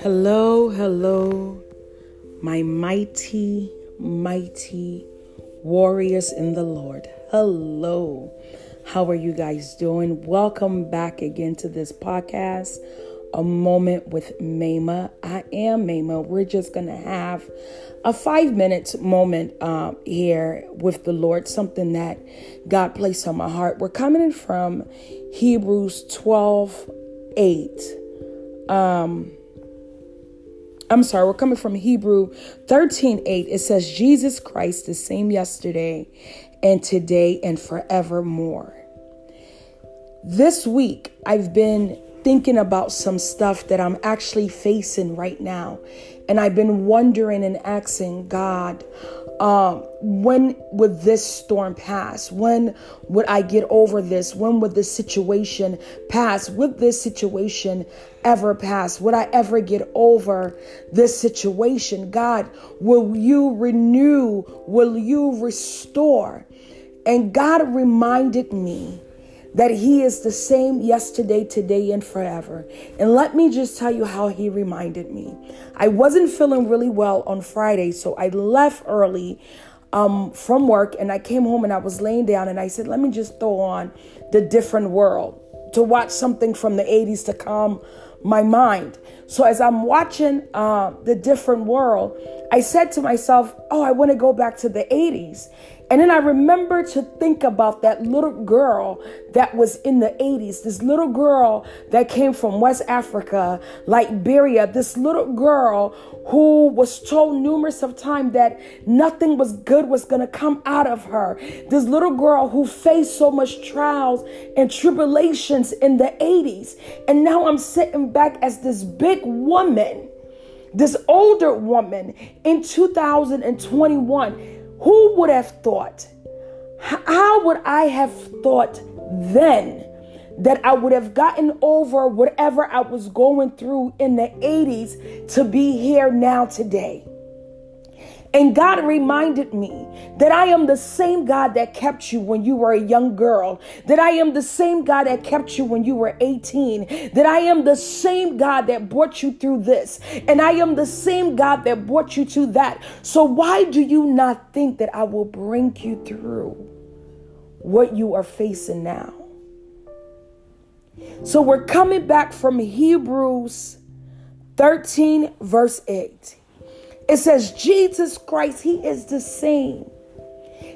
Hello, hello, my mighty, mighty warriors in the Lord. Hello, how are you guys doing? Welcome back again to this podcast, A Moment with Mama. I am Mama. We're just going to have a five minute moment um, here with the Lord, something that God placed on my heart. We're coming in from Hebrews 12 8. Um, I'm sorry, we're coming from Hebrew 13 8. It says, Jesus Christ, the same yesterday and today and forevermore. This week, I've been thinking about some stuff that I'm actually facing right now. And I've been wondering and asking God, um, when would this storm pass? When would I get over this? When would this situation pass? Would this situation ever pass? Would I ever get over this situation? God, will you renew? Will you restore? And God reminded me that He is the same yesterday, today, and forever. And let me just tell you how He reminded me. I wasn't feeling really well on Friday, so I left early um, from work and I came home and I was laying down and I said, let me just throw on the different world to watch something from the 80s to calm my mind. So as I'm watching uh, the different world, I said to myself, oh, I want to go back to the 80s. And then I remember to think about that little girl that was in the 80s, this little girl that came from West Africa, Liberia, this little girl who was told numerous of times that nothing was good was going to come out of her. This little girl who faced so much trials and tribulations in the 80s. And now I'm sitting back as this big woman, this older woman in 2021 who would have thought? How would I have thought then that I would have gotten over whatever I was going through in the 80s to be here now today? And God reminded me that I am the same God that kept you when you were a young girl, that I am the same God that kept you when you were 18, that I am the same God that brought you through this, and I am the same God that brought you to that. So, why do you not think that I will bring you through what you are facing now? So, we're coming back from Hebrews 13, verse 8. It says, Jesus Christ, He is the same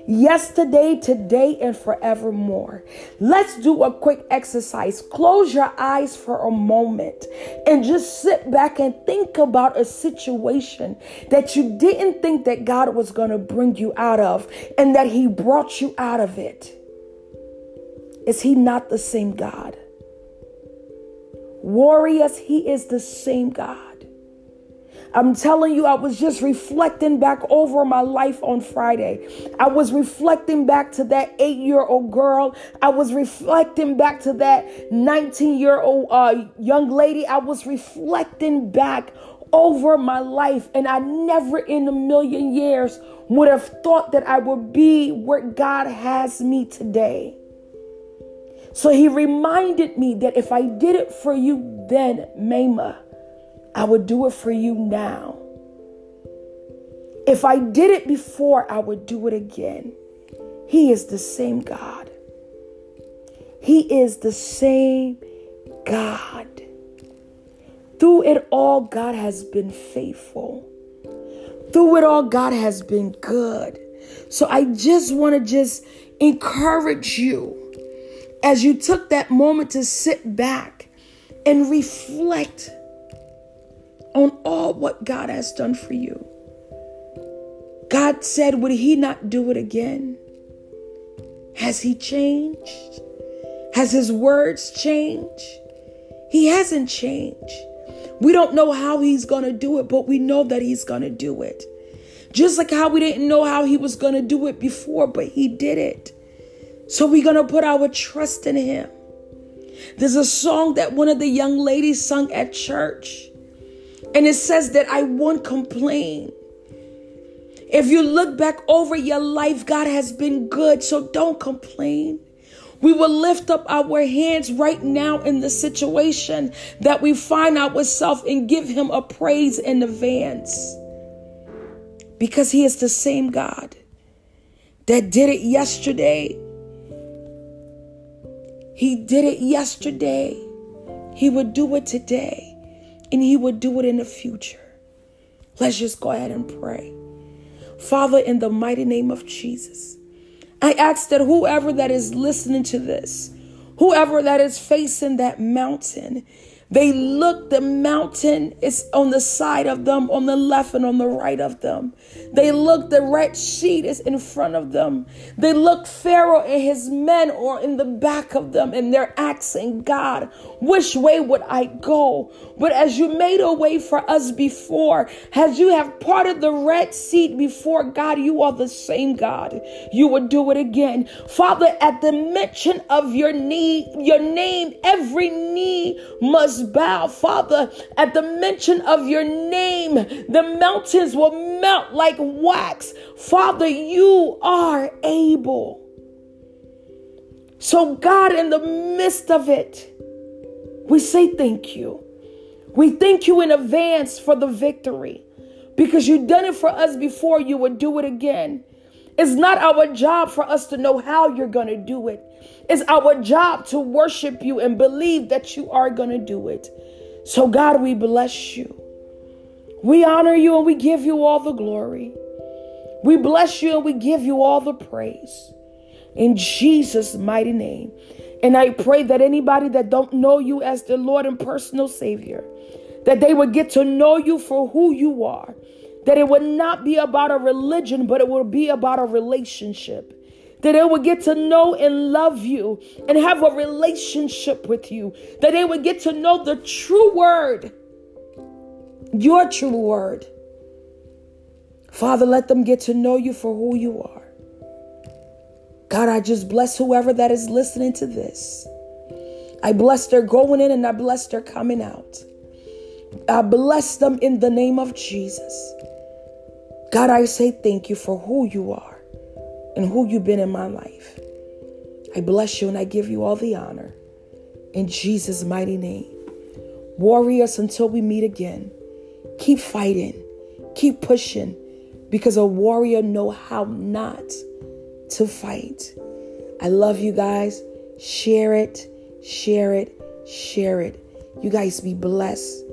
yesterday, today, and forevermore. Let's do a quick exercise. Close your eyes for a moment and just sit back and think about a situation that you didn't think that God was going to bring you out of and that He brought you out of it. Is He not the same God? Warriors, He is the same God. I'm telling you, I was just reflecting back over my life on Friday. I was reflecting back to that eight year old girl. I was reflecting back to that 19 year old uh, young lady. I was reflecting back over my life, and I never in a million years would have thought that I would be where God has me today. So he reminded me that if I did it for you then, Mama, I would do it for you now. If I did it before, I would do it again. He is the same God. He is the same God. Through it all, God has been faithful. Through it all, God has been good. So I just want to just encourage you as you took that moment to sit back and reflect on all what God has done for you. God said, Would He not do it again? Has He changed? Has His words changed? He hasn't changed. We don't know how He's going to do it, but we know that He's going to do it. Just like how we didn't know how He was going to do it before, but He did it. So we're going to put our trust in Him. There's a song that one of the young ladies sung at church. And it says that I won't complain. If you look back over your life, God has been good, so don't complain. We will lift up our hands right now in the situation that we find ourselves and give him a praise in advance. Because he is the same God that did it yesterday. He did it yesterday. He would do it today. And he would do it in the future. Let's just go ahead and pray. Father, in the mighty name of Jesus, I ask that whoever that is listening to this, whoever that is facing that mountain, they look, the mountain is on the side of them, on the left and on the right of them. They look, the Red Sea is in front of them. They look, Pharaoh and his men are in the back of them, and they're asking God, which way would I go? But as you made a way for us before, as you have parted the Red Sea before, God, you are the same God. You would do it again. Father, at the mention of your your name, every knee must bow. Father, at the mention of your name, the mountains will melt like wax. Father, you are able. So, God, in the midst of it, we say thank you. We thank you in advance for the victory because you've done it for us before, you would do it again. It's not our job for us to know how you're going to do it. It's our job to worship you and believe that you are going to do it. So, God, we bless you. We honor you and we give you all the glory. We bless you and we give you all the praise. In Jesus' mighty name. And I pray that anybody that don't know you as the Lord and personal Savior, that they would get to know you for who you are that it would not be about a religion, but it would be about a relationship. That they would get to know and love you and have a relationship with you. That they would get to know the true word, your true word. Father, let them get to know you for who you are. God, I just bless whoever that is listening to this. I bless their going in and I bless their coming out. I bless them in the name of Jesus. God, I say thank you for who you are and who you've been in my life. I bless you and I give you all the honor. In Jesus' mighty name. Warriors, until we meet again, keep fighting, keep pushing, because a warrior know how not to fight. I love you guys. Share it, share it, share it. You guys be blessed.